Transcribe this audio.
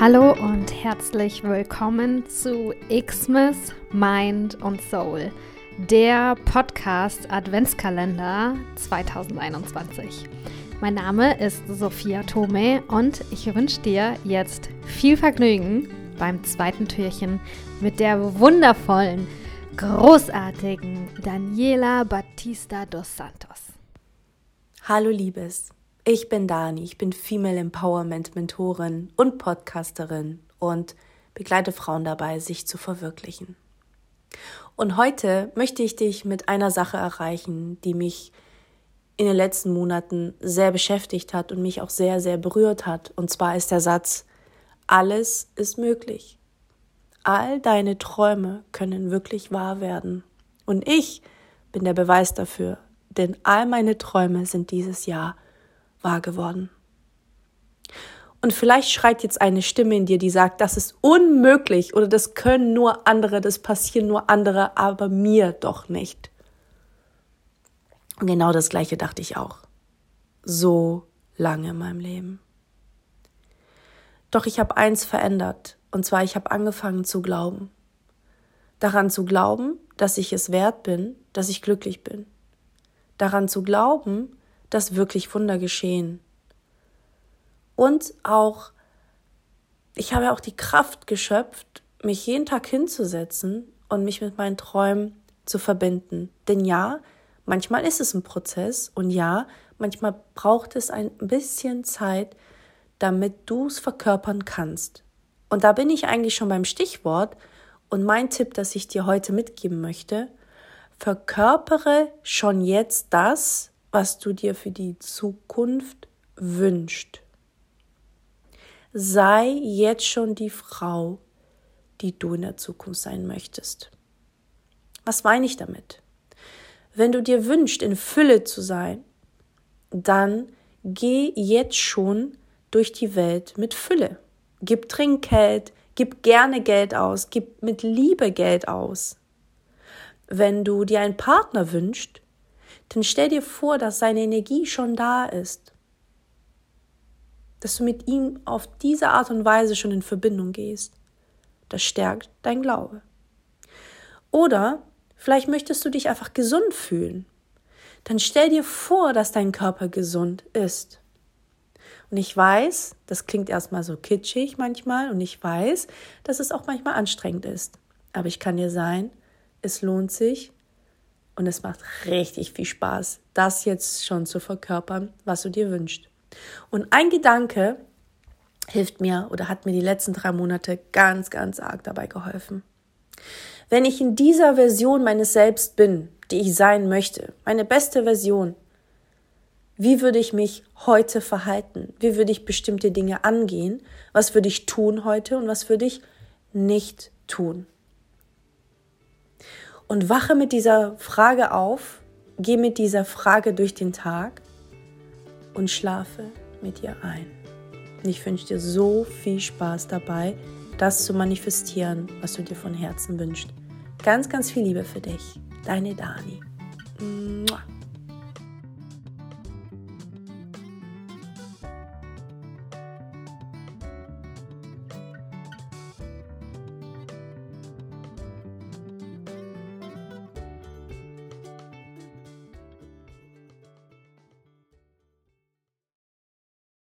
Hallo und herzlich willkommen zu Xmas Mind und Soul, der Podcast Adventskalender 2021. Mein Name ist Sophia Tome und ich wünsche dir jetzt viel Vergnügen beim zweiten Türchen mit der wundervollen, großartigen Daniela Batista dos Santos. Hallo Liebes. Ich bin Dani, ich bin Female Empowerment Mentorin und Podcasterin und begleite Frauen dabei, sich zu verwirklichen. Und heute möchte ich dich mit einer Sache erreichen, die mich in den letzten Monaten sehr beschäftigt hat und mich auch sehr, sehr berührt hat. Und zwar ist der Satz, alles ist möglich. All deine Träume können wirklich wahr werden. Und ich bin der Beweis dafür, denn all meine Träume sind dieses Jahr wahr geworden. Und vielleicht schreit jetzt eine Stimme in dir, die sagt, das ist unmöglich oder das können nur andere, das passieren nur andere, aber mir doch nicht. Und genau das gleiche dachte ich auch. So lange in meinem Leben. Doch ich habe eins verändert, und zwar ich habe angefangen zu glauben. Daran zu glauben, dass ich es wert bin, dass ich glücklich bin. Daran zu glauben, dass wirklich Wunder geschehen. Und auch, ich habe auch die Kraft geschöpft, mich jeden Tag hinzusetzen und mich mit meinen Träumen zu verbinden. Denn ja, manchmal ist es ein Prozess und ja, manchmal braucht es ein bisschen Zeit, damit du es verkörpern kannst. Und da bin ich eigentlich schon beim Stichwort und mein Tipp, das ich dir heute mitgeben möchte, verkörpere schon jetzt das, was du dir für die Zukunft wünschst. Sei jetzt schon die Frau, die du in der Zukunft sein möchtest. Was meine ich damit? Wenn du dir wünschst, in Fülle zu sein, dann geh jetzt schon durch die Welt mit Fülle. Gib Trinkgeld, gib gerne Geld aus, gib mit Liebe Geld aus. Wenn du dir einen Partner wünschst, dann stell dir vor, dass seine Energie schon da ist. Dass du mit ihm auf diese Art und Weise schon in Verbindung gehst. Das stärkt dein Glaube. Oder vielleicht möchtest du dich einfach gesund fühlen. Dann stell dir vor, dass dein Körper gesund ist. Und ich weiß, das klingt erstmal so kitschig manchmal und ich weiß, dass es auch manchmal anstrengend ist. Aber ich kann dir sein, es lohnt sich und es macht richtig viel Spaß, das jetzt schon zu verkörpern, was du dir wünschst. Und ein Gedanke hilft mir oder hat mir die letzten drei Monate ganz, ganz arg dabei geholfen. Wenn ich in dieser Version meines Selbst bin, die ich sein möchte, meine beste Version, wie würde ich mich heute verhalten? Wie würde ich bestimmte Dinge angehen? Was würde ich tun heute und was würde ich nicht tun? Und wache mit dieser Frage auf, geh mit dieser Frage durch den Tag und schlafe mit ihr ein. Und ich wünsche dir so viel Spaß dabei, das zu manifestieren, was du dir von Herzen wünschst. Ganz, ganz viel Liebe für dich. Deine Dani. Mua.